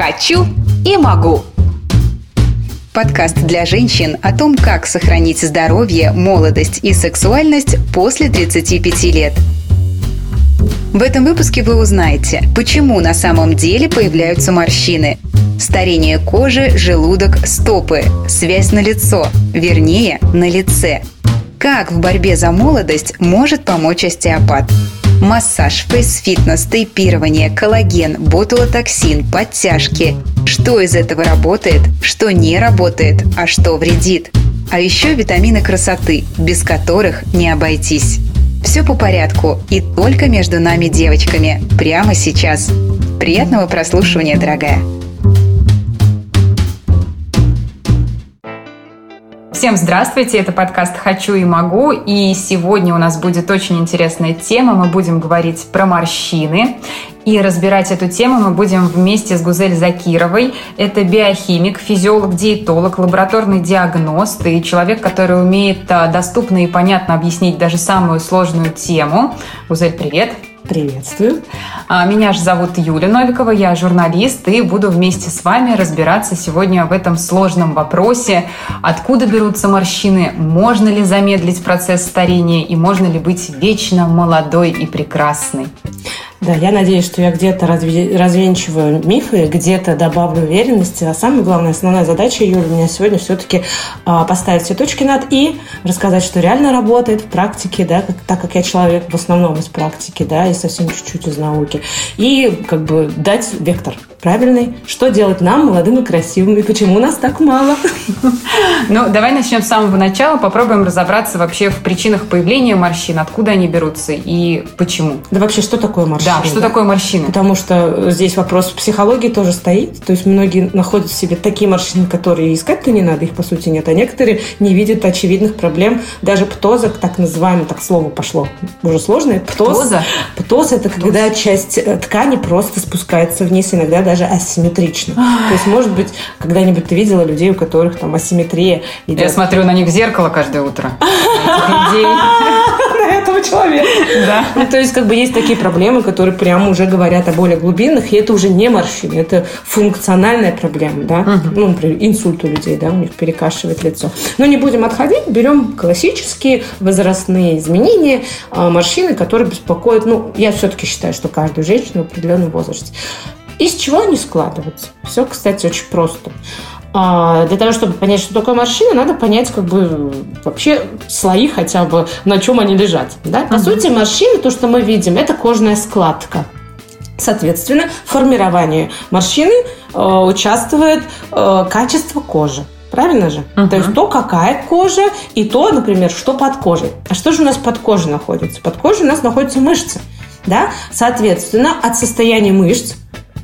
«Хочу и могу». Подкаст для женщин о том, как сохранить здоровье, молодость и сексуальность после 35 лет. В этом выпуске вы узнаете, почему на самом деле появляются морщины, старение кожи, желудок, стопы, связь на лицо, вернее, на лице. Как в борьбе за молодость может помочь остеопат – Массаж, фейс-фитнес, тейпирование, коллаген, ботулотоксин, подтяжки. Что из этого работает, что не работает, а что вредит. А еще витамины красоты, без которых не обойтись. Все по порядку и только между нами девочками. Прямо сейчас. Приятного прослушивания, дорогая. Всем здравствуйте, это подкаст «Хочу и могу», и сегодня у нас будет очень интересная тема. Мы будем говорить про морщины, и разбирать эту тему мы будем вместе с Гузель Закировой. Это биохимик, физиолог, диетолог, лабораторный диагност и человек, который умеет а, доступно и понятно объяснить даже самую сложную тему. Гузель, привет! Приветствую. А, меня же зовут Юля Новикова, я журналист и буду вместе с вами разбираться сегодня в этом сложном вопросе. Откуда берутся морщины, можно ли замедлить процесс старения и можно ли быть вечно молодой и прекрасной? Да, я надеюсь, что я где-то развенчиваю мифы, где-то добавлю уверенности. А самая главная, основная задача, Юля, у меня сегодня все-таки а, поставить все точки над «и», рассказать, что реально работает в практике, да, как, так как я человек в основном из практики, да, и совсем чуть-чуть из науки. И как бы дать вектор правильный, что делать нам, молодым и красивым, и почему нас так мало. Ну, давай начнем с самого начала, попробуем разобраться вообще в причинах появления морщин, откуда они берутся и почему. Да вообще, что такое морщины? Да, что да? такое морщины? Потому что здесь вопрос в психологии тоже стоит. То есть многие находят в себе такие морщины, которые искать-то не надо, их по сути нет. А некоторые не видят очевидных проблем. Даже птоза, так называемое, так слово пошло, уже сложное. Птоз, птоза? Птоз – это когда часть э, ткани просто спускается вниз, иногда даже асимметрично. То есть, может быть, когда-нибудь ты видела людей, у которых там асимметрия. Идет. Я смотрю на них в зеркало каждое утро. На этого человека. Да. Ну, то есть, как бы есть такие проблемы, которые прямо уже говорят о более глубинных, и это уже не морщины, это функциональная проблема, да. Ну, например, инсульт у людей, да, у них перекашивает лицо. Но не будем отходить, берем классические возрастные изменения, а, морщины, которые беспокоят, ну, я все-таки считаю, что каждую женщину в определенном возрасте. Из чего они складываются? Все, кстати, очень просто. А, для того, чтобы понять, что такое морщина, надо понять как бы вообще слои хотя бы, на чем они лежат. Да? По угу. сути, морщины, то, что мы видим, это кожная складка. Соответственно, в формировании морщины э, участвует э, качество кожи. Правильно же? Uh-huh. То есть то, какая кожа, и то, например, что под кожей. А что же у нас под кожей находится? Под кожей у нас находятся мышцы. Да? Соответственно, от состояния мышц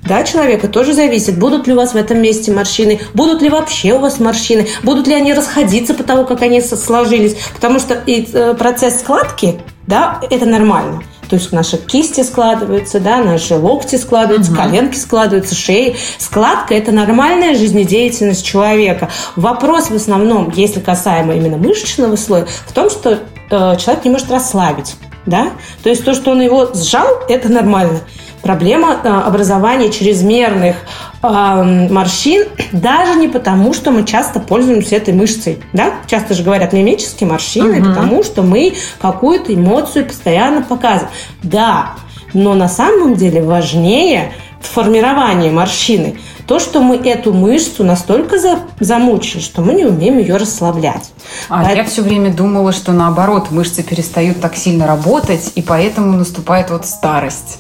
да, человека тоже зависит, будут ли у вас в этом месте морщины, будут ли вообще у вас морщины, будут ли они расходиться по тому, как они сложились. Потому что и э, процесс складки, да, это нормально. То есть наши кисти складываются, да, наши локти складываются, угу. коленки складываются, шеи. Складка – это нормальная жизнедеятельность человека. Вопрос в основном, если касаемо именно мышечного слоя, в том, что э, человек не может расслабить. Да? То есть то, что он его сжал, это нормально проблема э, образования чрезмерных э, морщин даже не потому, что мы часто пользуемся этой мышцей. Да? Часто же говорят мимические морщины, угу. потому что мы какую-то эмоцию постоянно показываем. Да, но на самом деле важнее в формировании морщины то, что мы эту мышцу настолько за, замучили, что мы не умеем ее расслаблять. А поэтому... я все время думала, что наоборот, мышцы перестают так сильно работать, и поэтому наступает вот старость.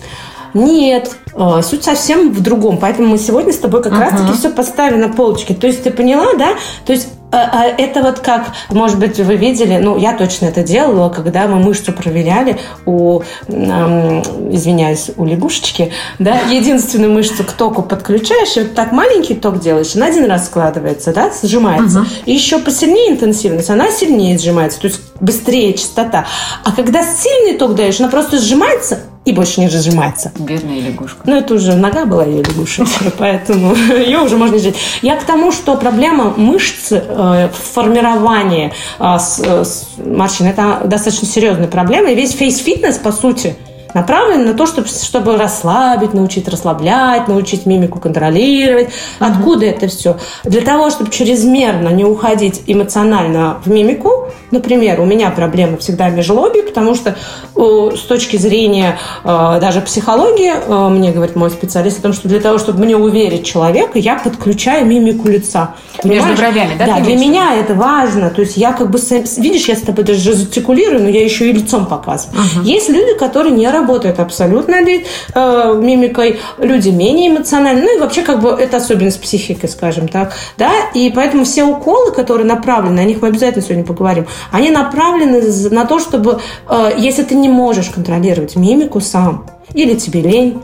Нет, э, суть совсем в другом. Поэтому мы сегодня с тобой как uh-huh. раз-таки все поставили на полочке. То есть ты поняла, да? То есть а, а это вот как, может быть, вы видели, ну, я точно это делала, когда мы мышцу проверяли у, эм, извиняюсь, у лягушечки, да, единственную мышцу к току подключаешь, и вот так маленький ток делаешь, она один раз складывается, да, сжимается. Угу. И еще посильнее интенсивность, она сильнее сжимается, то есть быстрее частота. А когда сильный ток даешь, она просто сжимается и больше не разжимается. Бедная лягушка. Ну, это уже нога была ее лягушек, поэтому ее уже можно жить. Я к тому, что проблема мышц э, в формировании э, э, морщин – это достаточно серьезная проблема. И весь фейс-фитнес, по сути, направлены на то, чтобы, чтобы расслабить, научить расслаблять, научить мимику контролировать. Угу. Откуда это все? Для того, чтобы чрезмерно не уходить эмоционально в мимику, например, у меня проблема всегда межбровье, потому что с точки зрения э, даже психологии, э, мне говорит мой специалист о том, что для того, чтобы мне уверить человека, я подключаю мимику лица. Понимаешь? Между бровями, да? Да, для меня это важно. То есть я как бы, видишь, я с тобой даже жестикулирую, но я еще и лицом показываю. Угу. Есть люди, которые не работают абсолютно э, мимикой, люди менее эмоциональны, ну и вообще как бы это особенность психики, скажем так, да, и поэтому все уколы, которые направлены, о них мы обязательно сегодня поговорим, они направлены на то, чтобы, э, если ты не можешь контролировать мимику сам, или тебе лень,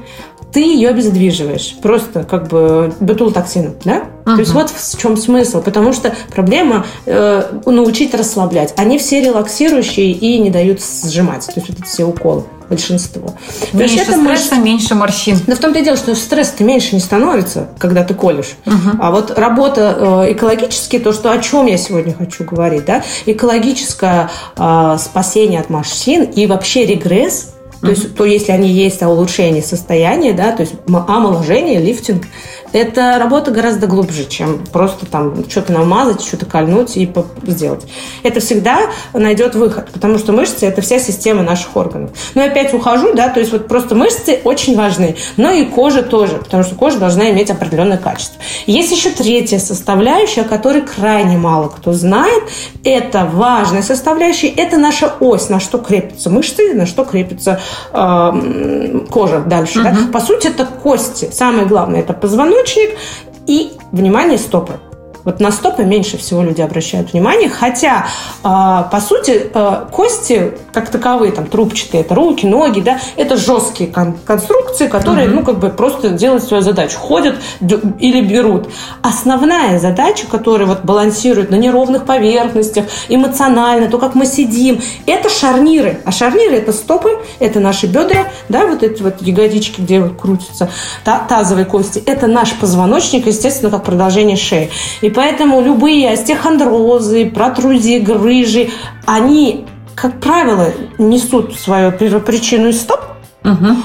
ты ее обездвиживаешь. Просто как бы бутултоксином, да? Uh-huh. То есть вот в чем смысл. Потому что проблема э, научить расслаблять. Они все релаксирующие и не дают сжимать. То есть вот эти все уколы большинство. Меньше это стресса, мышц... меньше морщин. Но в том-то и дело, что стресс-то меньше не становится, когда ты колешь. Угу. А вот работа э, экологически, то, что о чем я сегодня хочу говорить, да, экологическое э, спасение от морщин и вообще регресс – то есть, то если они есть, а улучшение состояния, да, то есть омоложение, лифтинг, это работа гораздо глубже, чем просто там что-то намазать, что-то кольнуть и сделать. Это всегда найдет выход, потому что мышцы – это вся система наших органов. Но я опять ухожу, да, то есть вот просто мышцы очень важны, но и кожа тоже, потому что кожа должна иметь определенное качество. Есть еще третья составляющая, о которой крайне мало кто знает. Это важная составляющая, это наша ось, на что крепятся мышцы, на что крепится э, кожа дальше. Угу. Да? По сути, это кости. Самое главное – это позвоночник, позвоночник и, внимание, стопы. Вот на стопы меньше всего люди обращают внимание, хотя, э, по сути, э, кости как таковые, там, трубчатые, это руки, ноги, да, это жесткие кон- конструкции, которые, угу. ну, как бы просто делают свою задачу, ходят или берут. Основная задача, которая вот балансирует на неровных поверхностях, эмоционально, то, как мы сидим, это шарниры. А шарниры – это стопы, это наши бедра, да, вот эти вот ягодички, где вот крутятся, та- тазовые кости, это наш позвоночник, естественно, как продолжение шеи. И поэтому любые остеохондрозы, протрузии, грыжи, они, как правило, несут свою первопричину из стоп, угу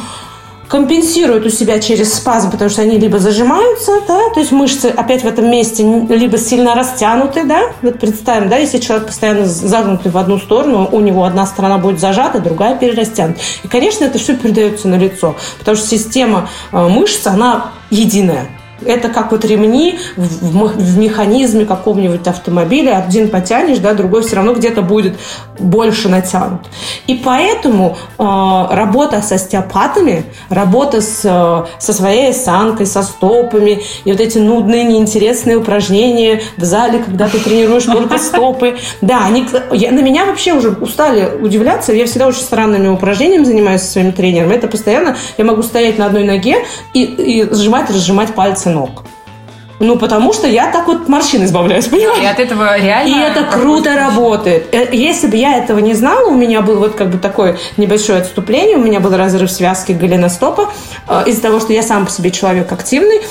компенсируют у себя через спазм, потому что они либо зажимаются, да, то есть мышцы опять в этом месте либо сильно растянуты, да, вот представим, да, если человек постоянно загнутый в одну сторону, у него одна сторона будет зажата, другая перерастянута. И, конечно, это все передается на лицо, потому что система э, мышц, она единая. Это как вот ремни в, в механизме какого-нибудь автомобиля. Один потянешь, да, другой все равно где-то будет больше натянут. И поэтому э, работа с остеопатами, работа с, э, со своей осанкой, со стопами, и вот эти нудные, неинтересные упражнения в зале, когда ты тренируешь только стопы. Да, они, я, на меня вообще уже устали удивляться. Я всегда очень странными упражнениями занимаюсь со своим тренером. Это постоянно я могу стоять на одной ноге и, и сжимать, разжимать пальцы ног. Ну, потому что я так вот морщин избавляюсь, понимаешь? И от этого реально... И это круто работает. Э, если бы я этого не знала, у меня было вот как бы такое небольшое отступление, у меня был разрыв связки голеностопа э, из-за того, что я сам по себе человек активный,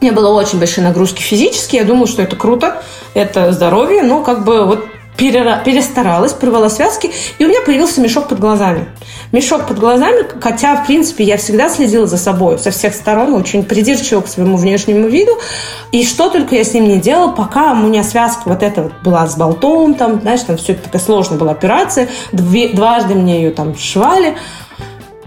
у меня было очень большие нагрузки физические, я думала, что это круто, это здоровье, но как бы вот перестаралась, порвала связки, и у меня появился мешок под глазами. Мешок под глазами, хотя, в принципе, я всегда следила за собой со всех сторон, очень придирчиво к своему внешнему виду, и что только я с ним не делала, пока у меня связка вот эта вот была с болтом, там, знаешь, там все это такая сложная была операция, дважды мне ее там швали,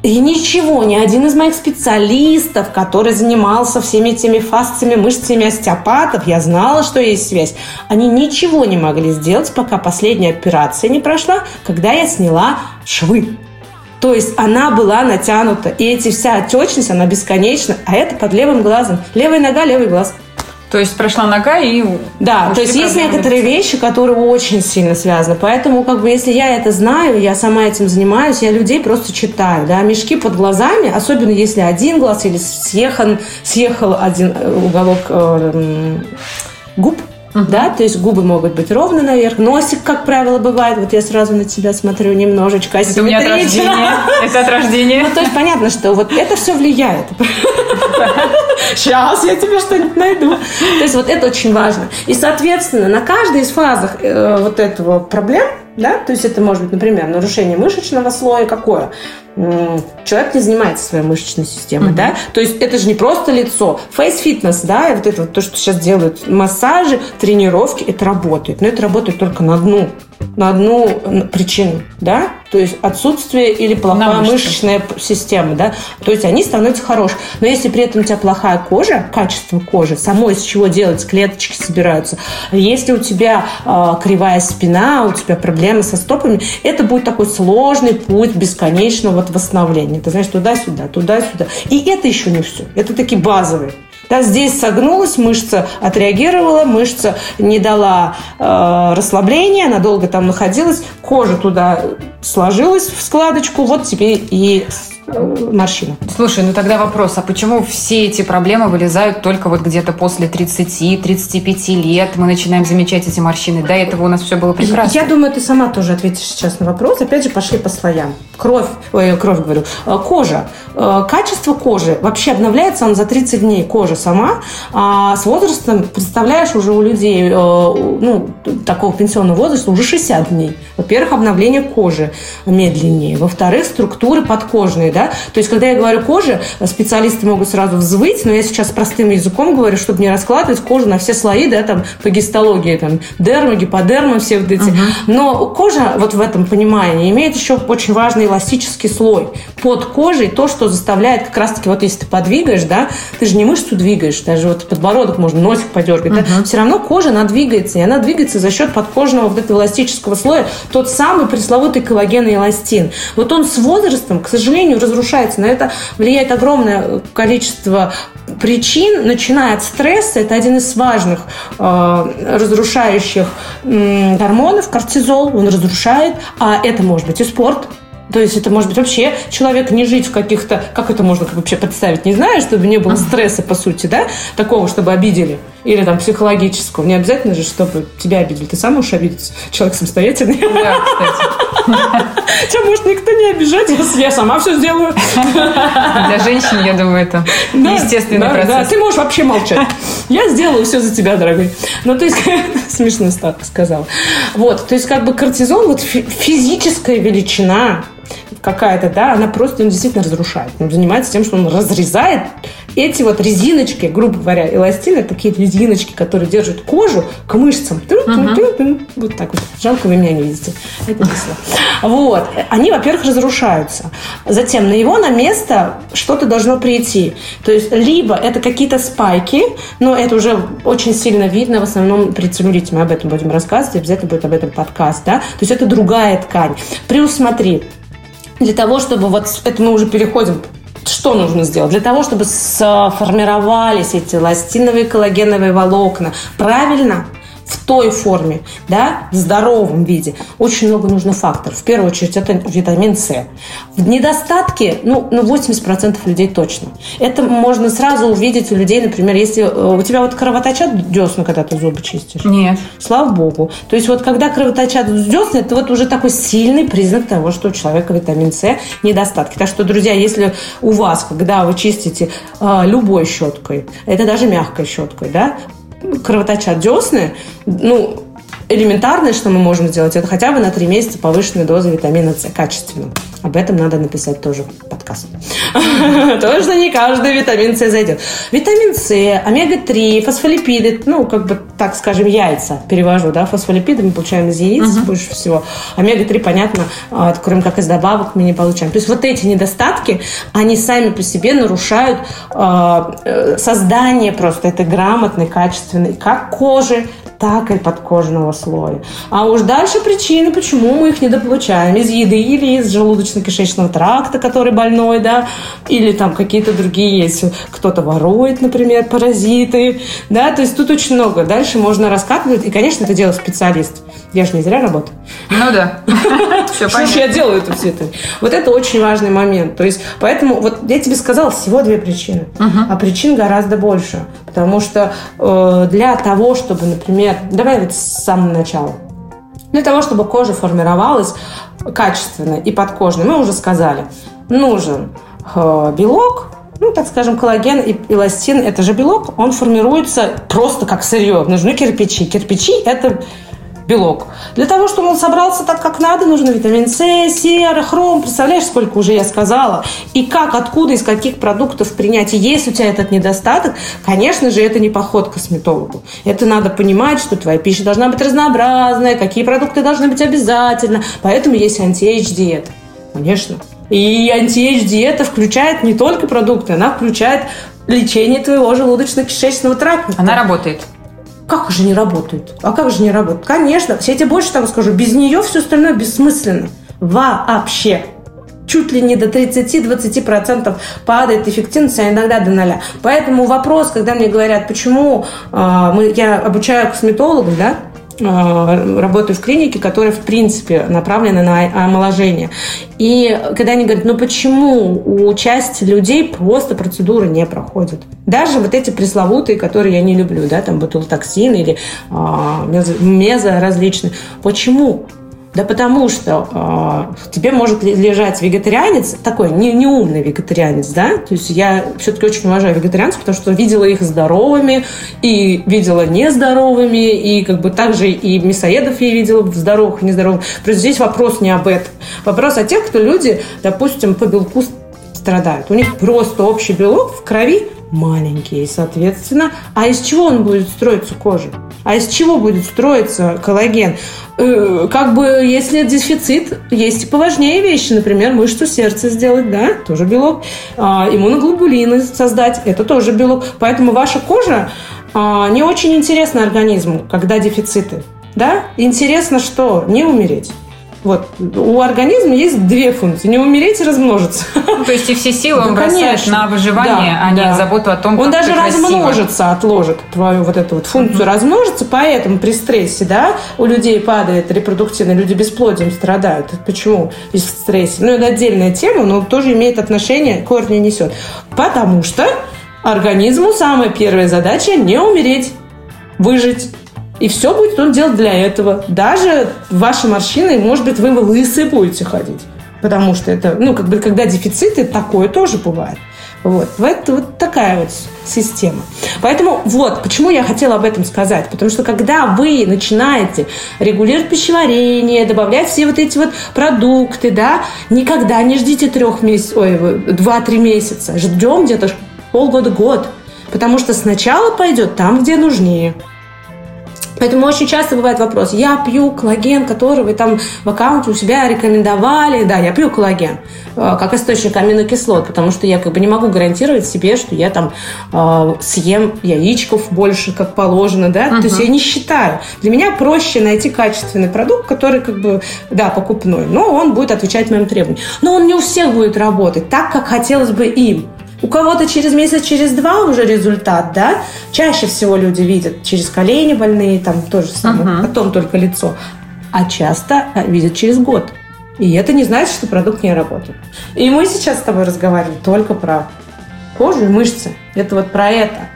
и ничего, ни один из моих специалистов, который занимался всеми этими фасциями, мышцами остеопатов, я знала, что есть связь, они ничего не могли сделать, пока последняя операция не прошла, когда я сняла швы. То есть она была натянута, и эти вся отечность, она бесконечна, а это под левым глазом. Левая нога, левый глаз. То есть прошла нога и... Да, то есть есть некоторые вещи, которые очень сильно связаны. Поэтому, как бы, если я это знаю, я сама этим занимаюсь, я людей просто читаю. Да? Мешки под глазами, особенно если один глаз или съехан, съехал один э, уголок э, губ, Uh-huh. Да, то есть губы могут быть ровно наверх, носик, как правило, бывает. Вот я сразу на тебя смотрю немножечко Это у меня от рождения. Это от рождения. Ну, то есть понятно, что вот это все влияет. Сейчас я тебе что-нибудь найду. То есть вот это очень важно. И, соответственно, на каждой из фазах э, вот этого проблем да, то есть это может быть, например, нарушение мышечного слоя какое? человек не занимается своей мышечной системой, mm-hmm. да, то есть это же не просто лицо, фейс-фитнес, да, и вот это вот то, что сейчас делают массажи, тренировки, это работает, но это работает только на одну на одну причину, да, то есть отсутствие или плохая мышечная система, да, то есть они становятся хорошие. Но если при этом у тебя плохая кожа, качество кожи, само из чего делается, клеточки собираются, если у тебя э, кривая спина, у тебя проблемы со стопами, это будет такой сложный путь бесконечного вот восстановления. Ты знаешь, туда-сюда, туда-сюда. И это еще не все. Это такие базовые. Да, здесь согнулась мышца, отреагировала, мышца не дала э, расслабления, она долго там находилась, кожа туда сложилась в складочку, вот теперь и морщина. Слушай, ну тогда вопрос, а почему все эти проблемы вылезают только вот где-то после 30-35 лет? Мы начинаем замечать эти морщины. До этого у нас все было прекрасно. Я думаю, ты сама тоже ответишь сейчас на вопрос. Опять же, пошли по слоям. Кровь, ой, кровь говорю, э, кожа. Э, качество кожи вообще обновляется он за 30 дней. Кожа сама. А с возрастом, представляешь, уже у людей ну, такого пенсионного возраста уже 60 дней. Во-первых, обновление кожи медленнее. Во-вторых, структуры подкожные, да, то есть, когда я говорю кожа, специалисты могут сразу взвыть, но я сейчас простым языком говорю, чтобы не раскладывать кожу на все слои, да, там, по гистологии, там, дерма, гиподерма, все вот эти. Uh-huh. Но кожа, вот в этом понимании, имеет еще очень важный эластический слой под кожей, то, что заставляет как раз-таки, вот если ты подвигаешь, да, ты же не мышцу двигаешь, даже вот подбородок можно, носик подергать, uh-huh. да, все равно кожа, она двигается, и она двигается за счет подкожного вот этого эластического слоя, тот самый пресловутый коллаген и эластин. Вот он с возрастом, к сожалению, разрушается. На это влияет огромное количество причин, начиная от стресса. Это один из важных э, разрушающих э, гормонов, кортизол, он разрушает. А это может быть и спорт, то есть это может быть вообще человек не жить в каких-то... Как это можно вообще представить? Не знаю, чтобы не было стресса, по сути, да? Такого, чтобы обидели. Или там психологического. Не обязательно же, чтобы тебя обидели. Ты сам можешь обидеться. Человек самостоятельный. Да, кстати. Тебя может никто не обижать, если я сама все сделаю. Для женщин, я думаю, это естественный процесс. Да, ты можешь вообще молчать. Я сделаю все за тебя, дорогой. Ну, то есть, смешно сказала. Вот, то есть, как бы кортизол, вот физическая величина, какая-то, да, она просто он действительно разрушает. Он занимается тем, что он разрезает эти вот резиночки, грубо говоря, эластины, такие резиночки, которые держат кожу к мышцам. Uh-huh. Вот так вот. Жалко, вы меня не видите. Это весело. Вот. Они, во-первых, разрушаются. Затем на его на место что-то должно прийти. То есть, либо это какие-то спайки, но это уже очень сильно видно, в основном при целлюлите мы об этом будем рассказывать, обязательно будет об этом подкаст, да. То есть, это другая ткань. Плюс смотри, для того, чтобы вот это мы уже переходим что нужно сделать? Для того, чтобы сформировались эти эластиновые коллагеновые волокна правильно, в той форме, да, в здоровом виде, очень много нужно факторов. В первую очередь, это витамин С. В недостатке, ну, ну 80% людей точно. Это можно сразу увидеть у людей, например, если э, у тебя вот кровоточат десны, когда ты зубы чистишь. Нет. Слава богу. То есть вот когда кровоточат десны, это вот уже такой сильный признак того, что у человека витамин С недостатки. Так что, друзья, если у вас, когда вы чистите э, любой щеткой, это даже мягкой щеткой, да, кровоточат десны, ну, элементарное, что мы можем сделать, это хотя бы на 3 месяца повышенная доза витамина С, качественно. Об этом надо написать тоже подкаст. Потому что не каждый витамин С зайдет. Витамин С, омега-3, фосфолипиды, ну, как бы, так скажем, яйца перевожу, да, фосфолипиды мы получаем из яиц больше всего. Омега-3, понятно, а, кроме как из добавок мы не получаем. То есть вот эти недостатки, они сами по себе нарушают а, э, создание просто этой грамотной, качественной, как кожи, так и подкожного слоя. А уж дальше причины, почему мы их недополучаем. Из еды или из желудочно-кишечного тракта, который больной, да, или там какие-то другие есть. Кто-то ворует, например, паразиты, да, то есть тут очень много. Дальше можно раскатывать, и, конечно, это делает специалист. Я же не зря работаю. Ну да. Что ж я делаю это все это? Вот это очень важный момент. То есть, поэтому, вот я тебе сказала, всего две причины. А причин гораздо больше. Потому что э, для того, чтобы, например, давай вот с самого начала. Для того, чтобы кожа формировалась качественно и подкожно, мы уже сказали, нужен э, белок, ну, так скажем, коллаген и эластин – это же белок, он формируется просто как сырье. Нужны кирпичи. Кирпичи – это белок. Для того, чтобы он собрался так, как надо, нужно витамин С, сера, хром. Представляешь, сколько уже я сказала? И как, откуда, из каких продуктов принять. И если у тебя этот недостаток, конечно же, это не поход к косметологу. Это надо понимать, что твоя пища должна быть разнообразная, какие продукты должны быть обязательно. Поэтому есть anti-age-диета. Конечно. И anti-age-диета включает не только продукты, она включает лечение твоего желудочно-кишечного тракта. Она работает. Как же не работает? А как же не работает? Конечно, я тебе больше того скажу, без нее все остальное бессмысленно. Вообще чуть ли не до 30-20% падает эффективность, а иногда до ноля. Поэтому вопрос, когда мне говорят, почему э, мы, я обучаю косметологов, да, работаю в клинике, которая, в принципе, направлена на омоложение. И когда они говорят, ну почему у части людей просто процедуры не проходят? Даже вот эти пресловутые, которые я не люблю, да, там ботулотоксин или а, мезо, мезо различные. Почему? Да потому что э, тебе может лежать вегетарианец, такой не, неумный вегетарианец, да? То есть я все-таки очень уважаю вегетарианцев, потому что видела их здоровыми и видела нездоровыми, и как бы также и мясоедов я видела здоровых и нездоровых. Просто здесь вопрос не об этом. Вопрос о тех, кто люди, допустим, по белку страдают. У них просто общий белок в крови маленький, соответственно. А из чего он будет строиться кожа? А из чего будет строиться коллаген? Э, как бы, если дефицит, есть и поважнее вещи. Например, мышцу сердца сделать, да, тоже белок. А, иммуноглобулины создать, это тоже белок. Поэтому ваша кожа а, не очень интересна организму, когда дефициты. Да? Интересно что? Не умереть. Вот. У организма есть две функции. Не умереть и размножиться. Ну, то есть и все силы он да, бросает на выживание, да, а да. не заботу о том, Он даже размножится, отложит твою вот эту вот функцию mm-hmm. размножиться, поэтому при стрессе, да, у людей падает репродуктивно, люди бесплодием страдают. Почему? Из стресса. Ну, это отдельная тема, но тоже имеет отношение, корни несет. Потому что организму самая первая задача не умереть, выжить. И все будет он делать для этого. Даже ваши морщины, может быть, вы лысые будете ходить. Потому что это, ну, как бы, когда дефициты, такое тоже бывает. Вот. Это вот такая вот система. Поэтому вот, почему я хотела об этом сказать. Потому что когда вы начинаете регулировать пищеварение, добавлять все вот эти вот продукты, да, никогда не ждите трех месяцев, ой, два-три месяца. Ждем где-то полгода-год. Потому что сначала пойдет там, где нужнее. Поэтому очень часто бывает вопрос, я пью коллаген, который вы там в аккаунте у себя рекомендовали. Да, я пью коллаген э, как источник аминокислот, потому что я как бы не могу гарантировать себе, что я там э, съем яичков больше, как положено, да. Uh-huh. То есть я не считаю. Для меня проще найти качественный продукт, который как бы, да, покупной, но он будет отвечать моим требованиям. Но он не у всех будет работать так, как хотелось бы им. У кого-то через месяц, через два уже результат, да? Чаще всего люди видят через колени больные, там тоже самое, uh-huh. потом только лицо. А часто а, видят через год. И это не значит, что продукт не работает. И мы сейчас с тобой разговариваем только про кожу и мышцы. Это вот про это.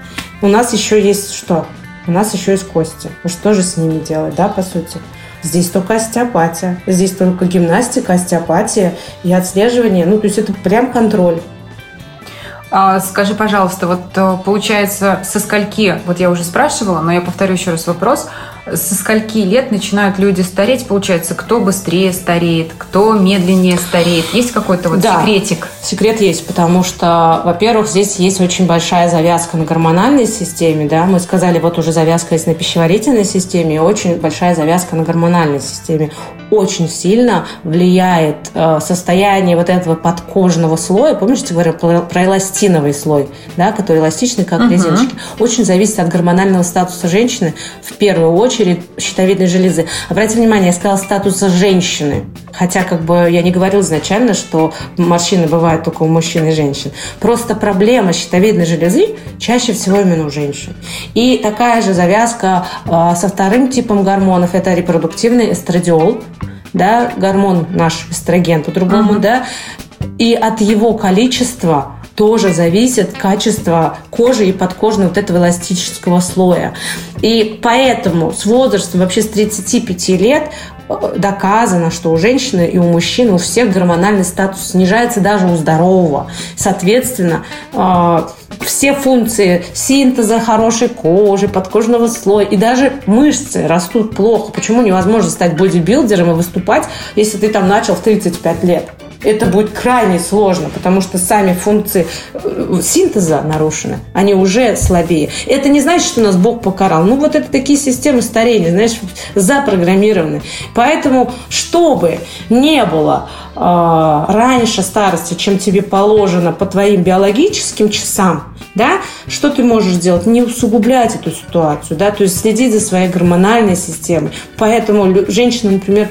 У нас еще есть что? У нас еще есть кости. Ну что же с ними делать, да, по сути? Здесь только остеопатия. Здесь только гимнастика, остеопатия и отслеживание. Ну, то есть это прям контроль. А, скажи, пожалуйста, вот э, получается, со скольки, вот я уже спрашивала, но я повторю еще раз вопрос, со скольки лет начинают люди стареть? Получается, кто быстрее стареет, кто медленнее стареет? Есть какой-то вот да, секретик? секрет есть, потому что, во-первых, здесь есть очень большая завязка на гормональной системе, да, мы сказали, вот уже завязка есть на пищеварительной системе, и очень большая завязка на гормональной системе. Очень сильно влияет э, состояние вот этого подкожного слоя, помнишь, я говорила про, про эластиновый слой, да, который эластичный, как uh-huh. резиночки. Очень зависит от гормонального статуса женщины, в первую очередь, очередь щитовидной железы. Обратите внимание, я сказала статуса женщины. Хотя как бы я не говорила изначально, что морщины бывают только у мужчин и женщин. Просто проблема щитовидной железы чаще всего именно у женщин. И такая же завязка э, со вторым типом гормонов – это репродуктивный эстрадиол, да, гормон наш эстроген по-другому, uh-huh. да, и от его количества тоже зависит качество кожи и подкожного вот этого эластического слоя. И поэтому с возрастом, вообще с 35 лет, доказано, что у женщины и у мужчины у всех гормональный статус снижается даже у здорового. Соответственно, э, все функции синтеза хорошей кожи, подкожного слоя и даже мышцы растут плохо. Почему невозможно стать бодибилдером и выступать, если ты там начал в 35 лет? Это будет крайне сложно, потому что сами функции э, синтеза нарушены, они уже слабее. Это не значит, что нас Бог покарал. Ну, вот это такие системы старения, знаешь, запрограммированы. Поэтому, чтобы не было э, раньше старости, чем тебе положено по твоим биологическим часам, да, что ты можешь сделать? Не усугублять эту ситуацию, да, то есть следить за своей гормональной системой. Поэтому женщина, например,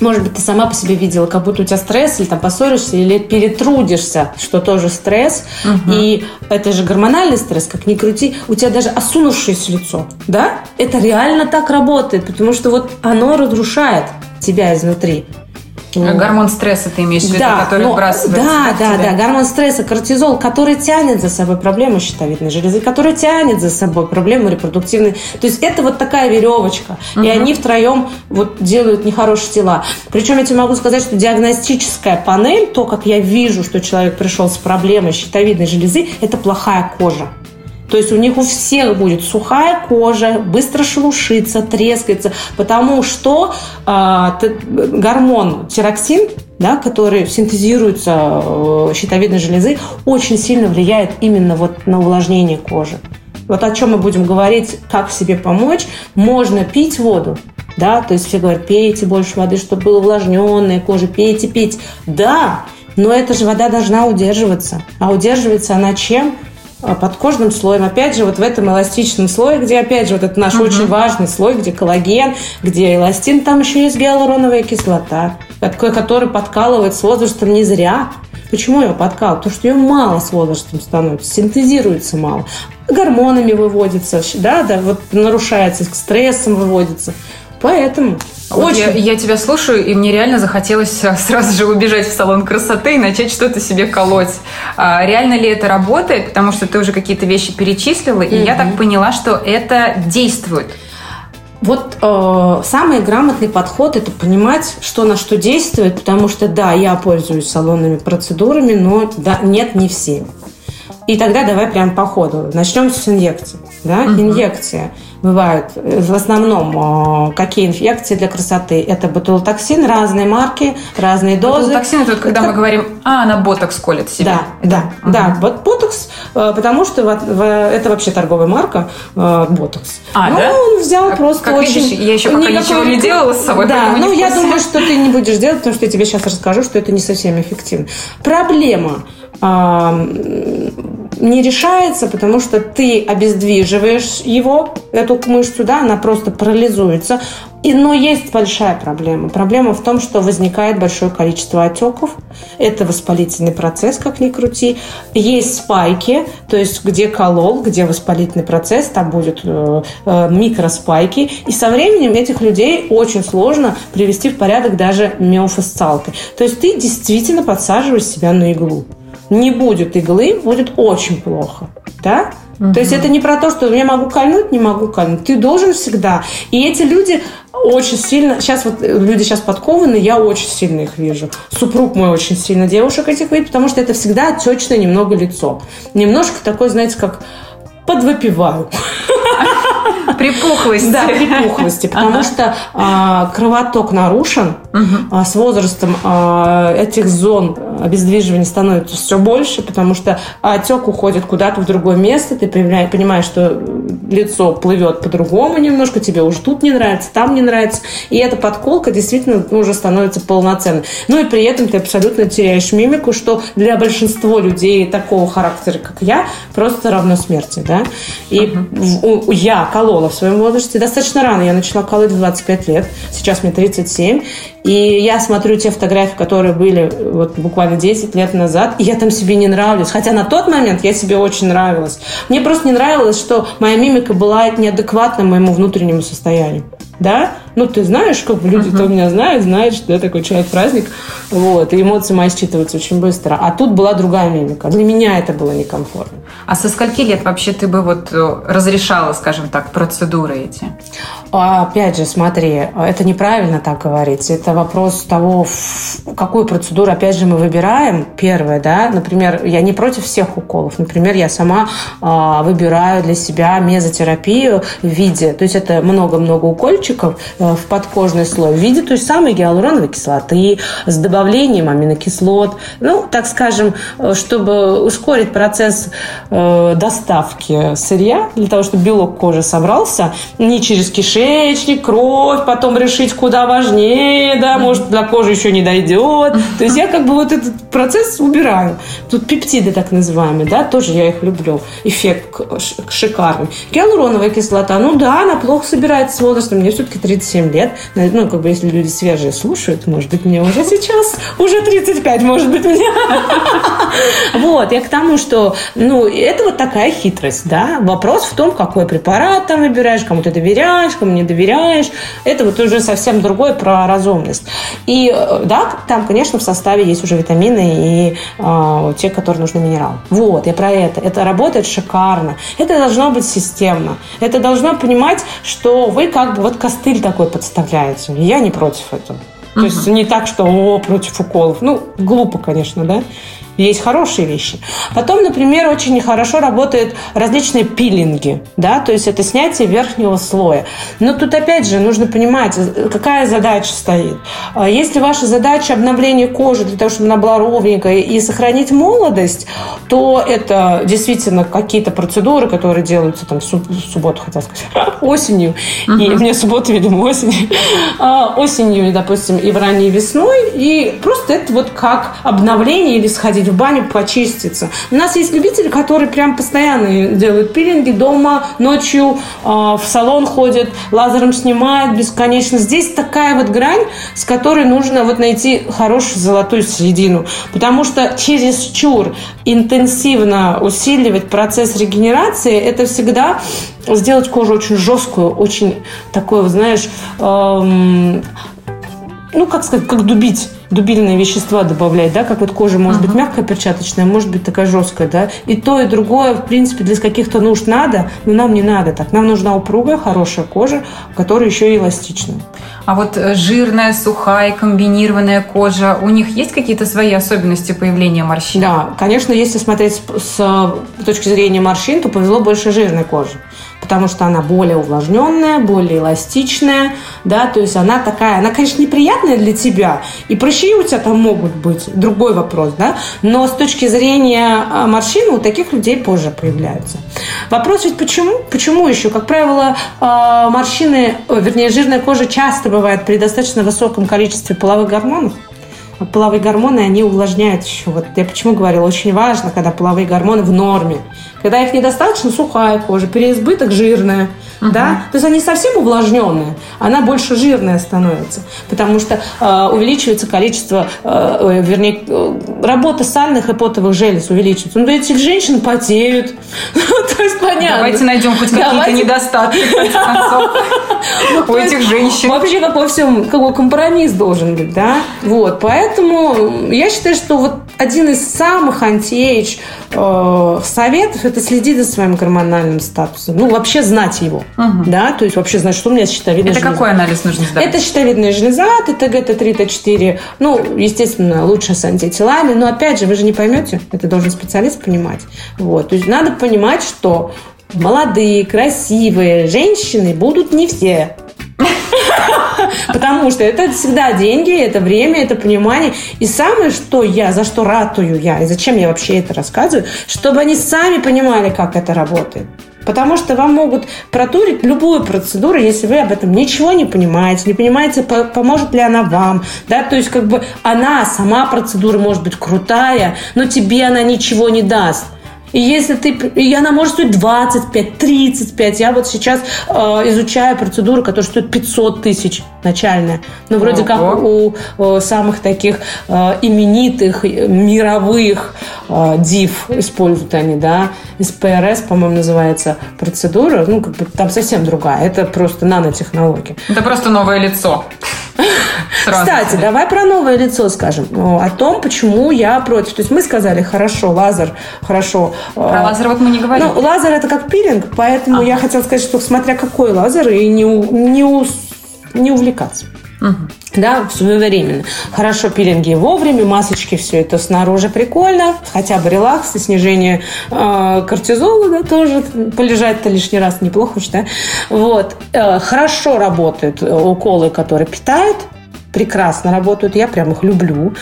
может быть, ты сама по себе видела, как будто у тебя стресс, или там поссоришься, или перетрудишься, что тоже стресс. Угу. И это же гормональный стресс, как ни крути. У тебя даже осунувшееся лицо, да? Это реально так работает, потому что вот оно разрушает тебя изнутри. Гормон стресса ты имеешь в виду, да, который но, вбрасывается Да, да, да, гормон стресса, кортизол, который тянет за собой проблемы щитовидной железы, который тянет за собой проблемы репродуктивной. То есть это вот такая веревочка. Угу. И они втроем вот делают нехорошие дела. Причем я тебе могу сказать, что диагностическая панель, то, как я вижу, что человек пришел с проблемой щитовидной железы, это плохая кожа. То есть у них у всех будет сухая кожа, быстро шелушится, трескается, потому что э, гормон тироксин, да, который синтезируется э, щитовидной железы, очень сильно влияет именно вот на увлажнение кожи. Вот о чем мы будем говорить, как себе помочь. Можно пить воду, да, то есть все говорят, пейте больше воды, чтобы была увлажненная кожа, пейте, пейте. Да, но эта же вода должна удерживаться. А удерживается она чем? А, подкожным слоем. Опять же, вот в этом эластичном слое, где, опять же, вот это наш угу. очень важный слой, где коллаген, где эластин, там еще есть гиалуроновая кислота, который подкалывает с возрастом не зря. Почему ее подкалывают? Потому что ее мало с возрастом становится, синтезируется мало. Гормонами выводится, да, да, вот нарушается, стрессом выводится. Поэтому вот Очень. Я, я тебя слушаю, и мне реально захотелось а, сразу же убежать в салон красоты и начать что-то себе колоть. А, реально ли это работает? Потому что ты уже какие-то вещи перечислила, и mm я так поняла, что это действует. Вот э, самый грамотный подход это понимать, что на что действует, потому что да, я пользуюсь салонными процедурами, но да, нет, не все. И тогда давай прям по ходу. Начнем с инъекции. Да? Угу. Инъекция бывают э, в основном какие инфекции для красоты. Это ботулотоксин, разные марки, разные дозы. Ботулотоксин это вот когда это... мы говорим, а, она ботокс колет себе. Да, да, угу. да. Вот ботокс, э, потому что это вообще торговая марка э, ботокс. А, ну, да? он взял а, просто как очень... Видишь, я еще пока никакой... ничего не делала с собой. Да, ну я думаю, что ты не будешь делать, потому что я тебе сейчас расскажу, что это не совсем эффективно. Проблема не решается, потому что ты обездвиживаешь его, эту мышцу, да, она просто парализуется. И, но есть большая проблема. Проблема в том, что возникает большое количество отеков. Это воспалительный процесс, как ни крути. Есть спайки, то есть где колол, где воспалительный процесс, там будет э, э, микроспайки. И со временем этих людей очень сложно привести в порядок даже миофасциалкой. То есть ты действительно подсаживаешь себя на иглу не будет иглы, будет очень плохо. Да? Угу. То есть это не про то, что я могу кольнуть, не могу кольнуть. Ты должен всегда. И эти люди очень сильно... Сейчас вот люди сейчас подкованы, я очень сильно их вижу. Супруг мой очень сильно девушек этих видит, потому что это всегда отечное немного лицо. Немножко такое, знаете, как подвыпиваю. Припухлости. Да, припухлости. Потому что а, кровоток нарушен. А, с возрастом а, этих зон обездвиживания становится все больше, потому что отек уходит куда-то в другое место. Ты понимаешь, что лицо плывет по-другому немножко, тебе уже тут не нравится, там не нравится. И эта подколка действительно уже становится полноценной. Ну и при этом ты абсолютно теряешь мимику, что для большинства людей такого характера, как я, просто равно смерти. Да? И uh-huh. я колола в своем возрасте достаточно рано. Я начала колоть в 25 лет. Сейчас мне 37. И я смотрю те фотографии, которые были вот буквально 10 лет назад, и я там себе не нравлюсь. Хотя на тот момент я себе очень нравилась. Мне просто не нравилось, что моя мимика была неадекватна моему внутреннему состоянию. Да? Ну, ты знаешь, как бы люди, кто меня знает, знает, что я такой человек-праздник. Вот, и эмоции мои считываются очень быстро. А тут была другая мимика. Для меня это было некомфортно. А со скольки лет вообще ты бы вот э, разрешала, скажем так, процедуры эти? А, опять же, смотри, это неправильно так говорить. Это вопрос того, какую процедуру, опять же, мы выбираем. Первое, да, например, я не против всех уколов. Например, я сама а, выбираю для себя мезотерапию в виде, то есть это много-много укольчиков э, в подкожный слой в виде той самой гиалуроновой кислоты с добавлением аминокислот. Ну, так скажем, э, чтобы ускорить процесс э, доставки сырья, для того, чтобы белок кожи собрался, не через кишечник, кровь, потом решить, куда важнее, да, может, до кожи еще не дойдет. То есть я как бы вот этот процесс убираю. Тут пептиды так называемые, да, тоже я их люблю. Эффект шикарный. Гиалуроновая кислота, ну да, она плохо собирается с возрастом. Мне все-таки 37 лет. Ну, как бы, если люди свежие слушают, может быть, мне уже сейчас, уже 35, может быть, мне. Вот, я к тому, что, ну, это вот такая хитрость, да. Вопрос в том, какой препарат там выбираешь, кому ты доверяешь, кому не доверяешь. Это вот уже совсем другое про разумность. И э, да, там, конечно, в составе есть уже витамины и э, те, которые нужны минерал. Вот, я про это. Это работает шикарно. Это должно быть системно. Это должно понимать, что вы как бы вот костыль такой подставляете. Я не против этого. То есть не так, что о, против уколов. Ну, глупо, конечно, да? Есть хорошие вещи. Потом, например, очень хорошо работают различные пилинги, да, то есть это снятие верхнего слоя. Но тут опять же нужно понимать, какая задача стоит. А если ваша задача обновление кожи для того, чтобы она была ровненькая и сохранить молодость, то это действительно какие-то процедуры, которые делаются там в субботу, хотел сказать, осенью. Uh-huh. И мне суббота, видимо, осенью. А, осенью, допустим, и в ранней весной. И просто это вот как обновление или сходить сходить в баню, почиститься. У нас есть любители, которые прям постоянно делают пилинги дома, ночью э, в салон ходят, лазером снимают бесконечно. Здесь такая вот грань, с которой нужно вот найти хорошую золотую середину. Потому что через чур интенсивно усиливать процесс регенерации, это всегда сделать кожу очень жесткую, очень такое, знаешь, эм, ну, как сказать, как дубить дубильные вещества добавлять, да, как вот кожа может uh-huh. быть мягкая, перчаточная, может быть такая жесткая, да, и то, и другое, в принципе, для каких-то нужд надо, но нам не надо так. Нам нужна упругая, хорошая кожа, которая еще и эластичная. А вот э, жирная, сухая, комбинированная кожа, у них есть какие-то свои особенности появления морщин? Да, конечно, если смотреть с, с точки зрения морщин, то повезло больше жирной кожи потому что она более увлажненная, более эластичная, да, то есть она такая, она, конечно, неприятная для тебя, и прыщи у тебя там могут быть, другой вопрос, да, но с точки зрения а, морщин у таких людей позже появляются. Вопрос ведь почему? Почему еще? Как правило, а, морщины, вернее, жирная кожа часто бывает при достаточно высоком количестве половых гормонов, половые гормоны, они увлажняют еще. Вот я почему говорила, очень важно, когда половые гормоны в норме. Когда их недостаточно, сухая кожа, переизбыток жирная. Uh-huh. Да? То есть они совсем увлажненные, она больше жирная становится, потому что э, увеличивается количество, э, вернее, э, работа сальных и потовых желез увеличивается. Ну, эти женщины потеют. То есть понятно. Давайте найдем хоть какие-то недостатки ну, у этих женщин. Вообще, как во всем, какой компромисс должен быть, да? Вот, поэтому я считаю, что вот один из самых анти э, советов – это следить за своим гормональным статусом. Ну, вообще знать его. Угу. Да, то есть вообще знать, что у меня щитовидная это железа. Это какой анализ нужно сдать? Это щитовидная железа, ТТГ, Т3, Т4. Ну, естественно, лучше с антителами. Но опять же, вы же не поймете. Это должен специалист понимать. Вот. То есть надо понимать, что молодые, красивые женщины будут не все. Потому что это всегда деньги, это время, это понимание. И самое, что я, за что ратую я, и зачем я вообще это рассказываю, чтобы они сами понимали, как это работает. Потому что вам могут протурить любую процедуру, если вы об этом ничего не понимаете, не понимаете, поможет ли она вам. Да? То есть, как бы она, сама процедура может быть крутая, но тебе она ничего не даст. И если ты... И она может стоить 25, 35. Я вот сейчас э, изучаю процедуру, которая стоит 500 тысяч начальная. Ну, вроде Ого. как у э, самых таких э, именитых мировых э, див используют они, да. СПРС, по-моему, называется процедура. Ну, как бы там совсем другая. Это просто нанотехнология. Это просто новое лицо. Сразу. Кстати, давай про новое лицо скажем. О том, почему я против. То есть мы сказали, хорошо, лазер, хорошо. Про э, лазер вот мы не говорим. Ну, лазер это как пилинг, поэтому ага. я хотела сказать, что смотря какой лазер, и не, не, не увлекаться. Угу. Да, своевременно. Хорошо пилинги вовремя, масочки, все это снаружи прикольно. Хотя бы релакс и снижение э, кортизола, да, тоже полежать-то лишний раз неплохо, что да? Вот. Э, хорошо работают уколы, которые питают прекрасно работают, я прям их люблю.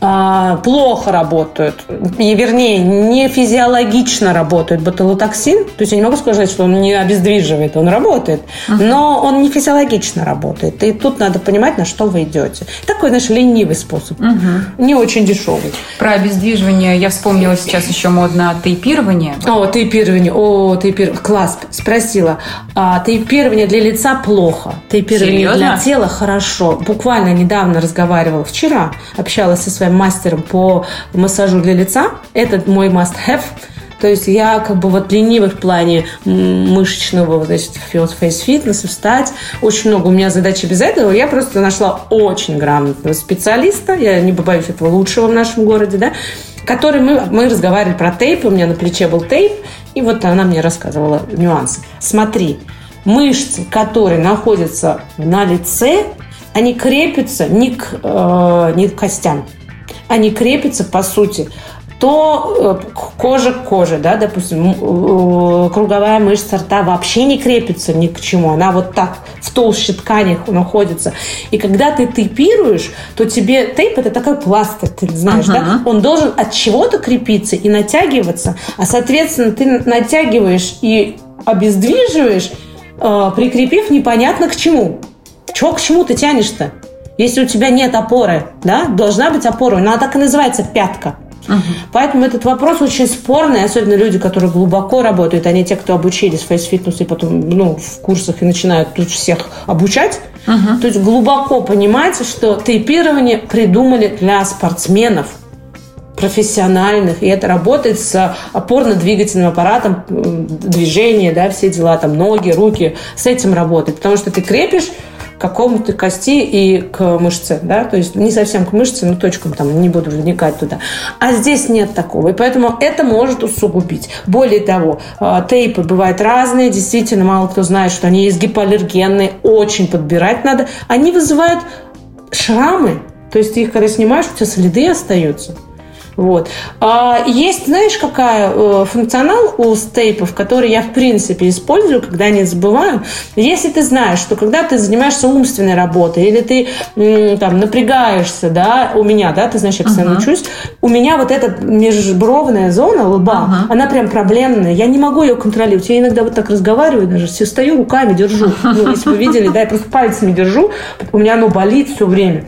А, плохо работают, и, вернее, не физиологично работает ботулотоксин. То есть я не могу сказать, что он не обездвиживает, он работает, но он не физиологично работает. И тут надо понимать, на что вы идете. Такой, знаешь, ленивый способ, не очень дешевый. Про обездвиживание я вспомнила сейчас еще модно тейпирование. О, тейпирование, о, тейпирование, класс, спросила. А, тейпирование для лица плохо, тейпирование Серьезно? для тела хорошо. Буквально недавно разговаривала, вчера общалась со своим мастером по массажу для лица. Это мой must-have. То есть я как бы вот ленивый в плане мышечного, значит, фейс-фитнеса, встать. Очень много у меня задач без этого. Я просто нашла очень грамотного специалиста, я не побоюсь этого лучшего в нашем городе, да, который мы, мы разговаривали про тейп, у меня на плече был тейп, и вот она мне рассказывала нюансы. Смотри, мышцы, которые находятся на лице, они крепятся не к, э, не к костям, они крепятся, по сути, то э, кожа к коже, да, допустим, э, круговая мышца рта вообще не крепится ни к чему, она вот так в толще ткани находится. И когда ты тейпируешь, то тебе тейп это такой пластырь, ты знаешь, uh-huh. да, он должен от чего-то крепиться и натягиваться, а соответственно ты натягиваешь и обездвиживаешь, э, прикрепив непонятно к чему. Чего к чему ты тянешь-то? Если у тебя нет опоры, да, должна быть опора. Она так и называется пятка. Угу. Поэтому этот вопрос очень спорный, особенно люди, которые глубоко работают, они те, кто обучились фейс-фитнесу и потом ну, в курсах и начинают тут всех обучать. Угу. То есть глубоко понимать, что тейпирование придумали для спортсменов профессиональных, и это работает с опорно-двигательным аппаратом, движения, да, все дела, там, ноги, руки, с этим работает, потому что ты крепишь к какому-то кости и к мышце, да, то есть не совсем к мышце, но точкам там не буду вникать туда. А здесь нет такого, и поэтому это может усугубить. Более того, а, тейпы бывают разные, действительно, мало кто знает, что они есть гипоаллергенные, очень подбирать надо. Они вызывают шрамы, то есть ты их когда снимаешь, у тебя следы остаются. Вот. А есть, знаешь, какая э, функционал у стейпов, который я в принципе использую, когда не забываю. Если ты знаешь, что когда ты занимаешься умственной работой или ты там напрягаешься, да, у меня, да, ты знаешь, я постоянно uh-huh. учусь, у меня вот эта межбровная зона лба, uh-huh. она прям проблемная. Я не могу ее контролировать. Я иногда вот так разговариваю даже, все стою руками держу. Ну, если вы видели, да, я просто пальцами держу, у меня оно болит все время.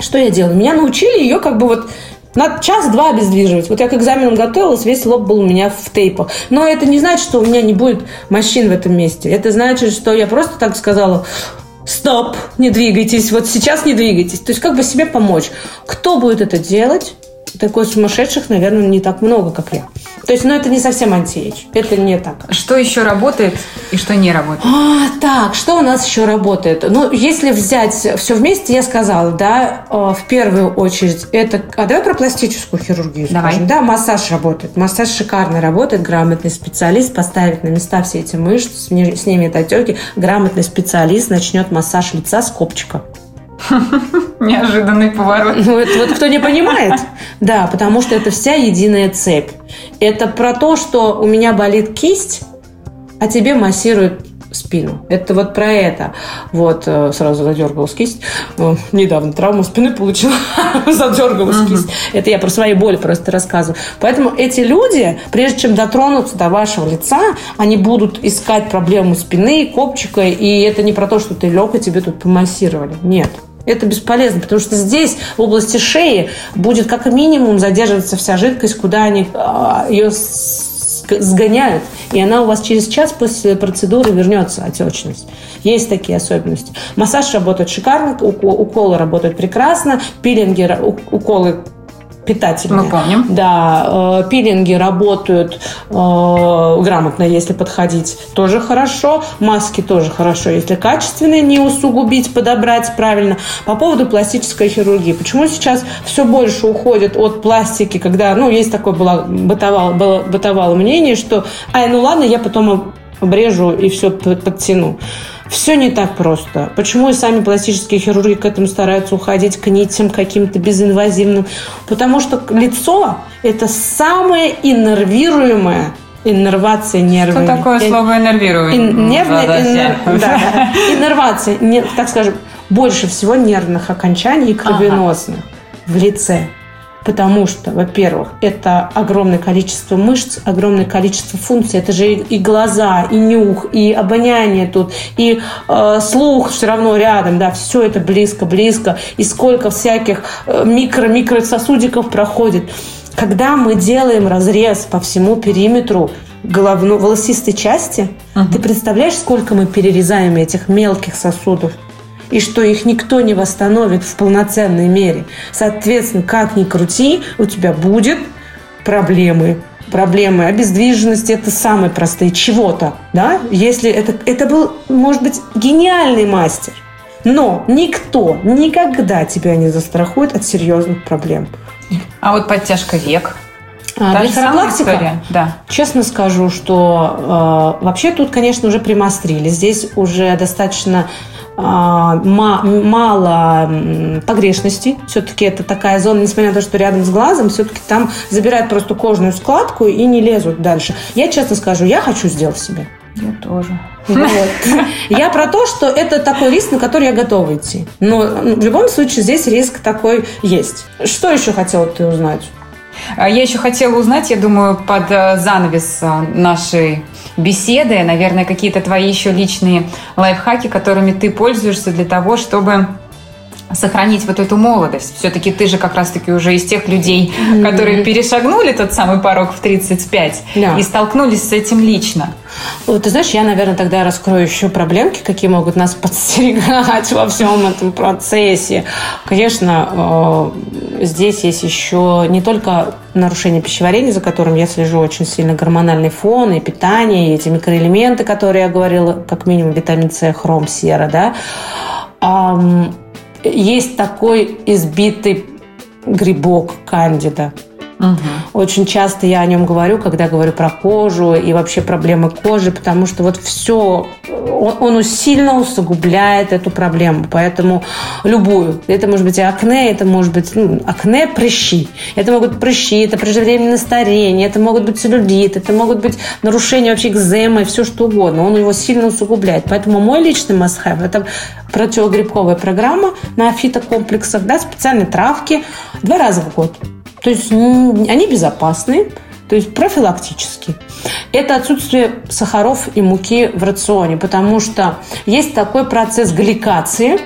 Что я делаю? Меня научили ее как бы вот надо час-два обездвиживать. Вот я к экзаменам готовилась, весь лоб был у меня в тейпах. Но это не значит, что у меня не будет морщин в этом месте. Это значит, что я просто так сказала, стоп, не двигайтесь, вот сейчас не двигайтесь. То есть как бы себе помочь. Кто будет это делать? Такой сумасшедших, наверное, не так много, как я. То есть, ну, это не совсем антиэйдж. Это не так. Что еще работает и что не работает? А, так, что у нас еще работает? Ну, если взять все вместе, я сказала, да, э, в первую очередь, это... А давай про пластическую хирургию давай. скажем. Да, массаж работает. Массаж шикарно работает. Грамотный специалист поставит на места все эти мышцы, снимет отеки. Грамотный специалист начнет массаж лица с копчика. Неожиданный поворот. Ну, это вот кто не понимает. Да, потому что это вся единая цепь. Это про то, что у меня болит кисть, а тебе массируют спину. Это вот про это. Вот, э, сразу задергалась кисть. Э, недавно травму спины получила. задергалась uh-huh. кисть. Это я про свои боли просто рассказываю. Поэтому эти люди, прежде чем дотронуться до вашего лица, они будут искать проблему спины, копчика. И это не про то, что ты лег и тебе тут помассировали. Нет. Это бесполезно, потому что здесь, в области шеи, будет как минимум задерживаться вся жидкость, куда они а, ее сгоняют, и она у вас через час после процедуры вернется, отечность. Есть такие особенности. Массаж работает шикарно, уколы работают прекрасно, пилинги, уколы питательные. Мы помним. Да, э, пилинги работают э, грамотно, если подходить, тоже хорошо. Маски тоже хорошо, если качественные, не усугубить, подобрать правильно. По поводу пластической хирургии. Почему сейчас все больше уходит от пластики, когда, ну, есть такое было, бытовало, было, бытовало мнение, что, ай, ну ладно, я потом обрежу и все подтяну. Все не так просто. Почему и сами пластические хирурги к этому стараются уходить, к нитям каким-то безинвазивным? Потому что лицо – это самое иннервируемое иннервация нервов. Что такое слово иннервирование? Ин, нервная, иннер, да, иннервация, не, так скажем, больше всего нервных окончаний и кровеносных ага. в лице. Потому что, во-первых, это огромное количество мышц, огромное количество функций. Это же и глаза, и нюх, и обоняние тут, и э, слух все равно рядом. Да, все это близко-близко. И сколько всяких э, микро-микро сосудиков проходит. Когда мы делаем разрез по всему периметру головной волосистой части, uh-huh. ты представляешь, сколько мы перерезаем этих мелких сосудов? И что их никто не восстановит в полноценной мере. Соответственно, как ни крути, у тебя будет проблемы. Проблемы обездвиженности – это самые простые чего-то. Да? Если это, это был, может быть, гениальный мастер, но никто никогда тебя не застрахует от серьезных проблем. А вот подтяжка век – а, блефаропластика? Да. Честно скажу, что э, вообще тут, конечно, уже примострили. Здесь уже достаточно мало погрешностей. Все-таки это такая зона, несмотря на то, что рядом с глазом, все-таки там забирают просто кожную складку и не лезут дальше. Я честно скажу, я хочу сделать себе. Я тоже. Вот. Я про то, что это такой риск, на который я готова идти. Но в любом случае здесь риск такой есть. Что еще хотела ты узнать? А, я еще хотела узнать, я думаю, под э, занавес э, нашей беседы, наверное, какие-то твои еще личные лайфхаки, которыми ты пользуешься для того, чтобы сохранить вот эту молодость. Все-таки ты же как раз-таки уже из тех людей, mm-hmm. которые перешагнули тот самый порог в 35 yeah. и столкнулись с этим лично. Вот, ты знаешь, я, наверное, тогда раскрою еще проблемки, какие могут нас подстерегать во всем этом процессе. Конечно, э, здесь есть еще не только нарушение пищеварения, за которым я слежу очень сильно, гормональный фон и питание, и эти микроэлементы, которые я говорила, как минимум витамин С, хром, сера, да, есть такой избитый грибок кандида. Угу. Очень часто я о нем говорю, когда говорю про кожу и вообще проблемы кожи, потому что вот все, он, он сильно усугубляет эту проблему. Поэтому любую. Это может быть и акне, это может быть ну, акне, прыщи. Это могут быть прыщи, это преждевременное старение, это могут быть целлюлит, это могут быть нарушения вообще экземы, все что угодно. Он его сильно усугубляет. Поэтому мой личный must have – это противогрибковая программа на фитокомплексах, да, специальные травки два раза в год. То есть они безопасны, то есть профилактически. Это отсутствие сахаров и муки в рационе, потому что есть такой процесс гликации,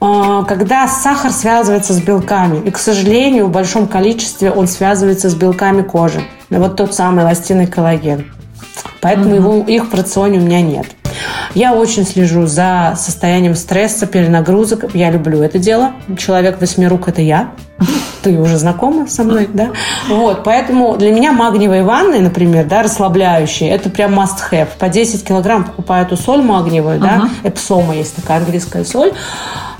а, когда сахар связывается с белками. И, к сожалению, в большом количестве он связывается с белками кожи. Вот тот самый эластинный коллаген. Поэтому угу. его, их в рационе у меня нет. Я очень слежу за состоянием стресса, перенагрузок. Я люблю это дело. Человек восьмирук – это я. Ты уже знакома со мной, да? Вот, поэтому для меня магниевые ванны, например, да, расслабляющие, это прям must have. По 10 килограмм покупаю эту соль магниевую, да, эпсома есть такая английская соль.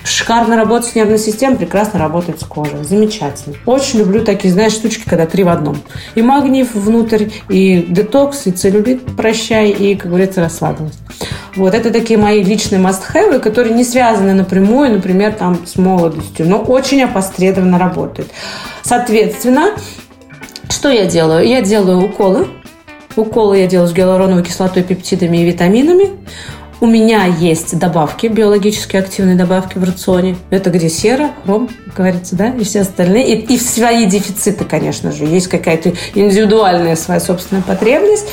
Шикарно работает с нервной системой, прекрасно работает с кожей. Замечательно. Очень люблю такие, знаешь, штучки, когда три в одном. И магниев внутрь, и детокс, и целлюлит прощай, и, как говорится, расслабленность. Вот это такие мои личные must-have, которые не связаны напрямую, например, там с молодостью, но очень опосредованно работают. Соответственно, что я делаю? Я делаю уколы. Уколы я делаю с гиалуроновой кислотой, пептидами и витаминами. У меня есть добавки, биологически активные добавки в рационе. Это где сера, хром, говорится, да, и все остальные. И, и свои дефициты, конечно же. Есть какая-то индивидуальная своя собственная потребность.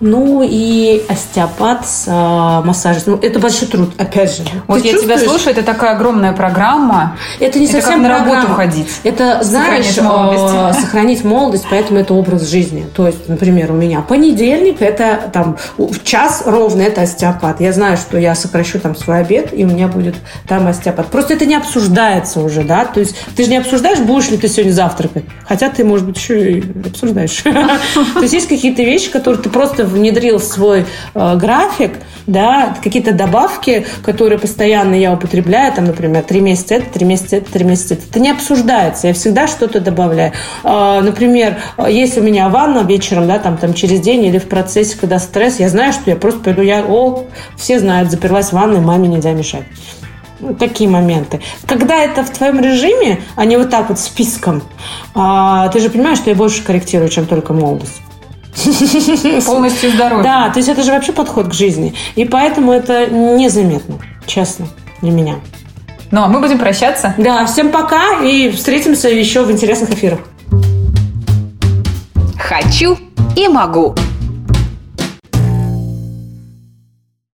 Ну и остеопат с а, массажем. Ну, это большой труд, опять же. Вот Ты я тебя слушаю, это такая огромная программа. Это не это совсем как на программа. работу ходить. Это, знаешь, сохранить молодость. Э, сохранить молодость, поэтому это образ жизни. То есть, например, у меня понедельник, это там в час ровно это остеопат. Я знаю, что я сокращу там свой обед, и у меня будет там остеопат. Просто это не обсуждается уже, да? То есть ты же не обсуждаешь, будешь ли ты сегодня завтракать. Хотя ты, может быть, еще и обсуждаешь. То есть есть какие-то вещи, которые ты просто внедрил в свой э, график, да, какие-то добавки, которые постоянно я употребляю, там, например, три месяца это, три месяца это, три месяца это. Это не обсуждается, я всегда что-то добавляю. Э, например, если у меня ванна вечером, да, там, там через день или в процессе, когда стресс, я знаю, что я просто пойду, я, о, все знают, заперлась в ванной, маме нельзя мешать. Такие моменты. Когда это в твоем режиме, а не вот так вот списком, а, ты же понимаешь, что я больше корректирую, чем только молодость. Полностью здоровье. Да, то есть это же вообще подход к жизни. И поэтому это незаметно, честно, для меня. Ну, а мы будем прощаться. Да, всем пока и встретимся еще в интересных эфирах. Хочу и могу.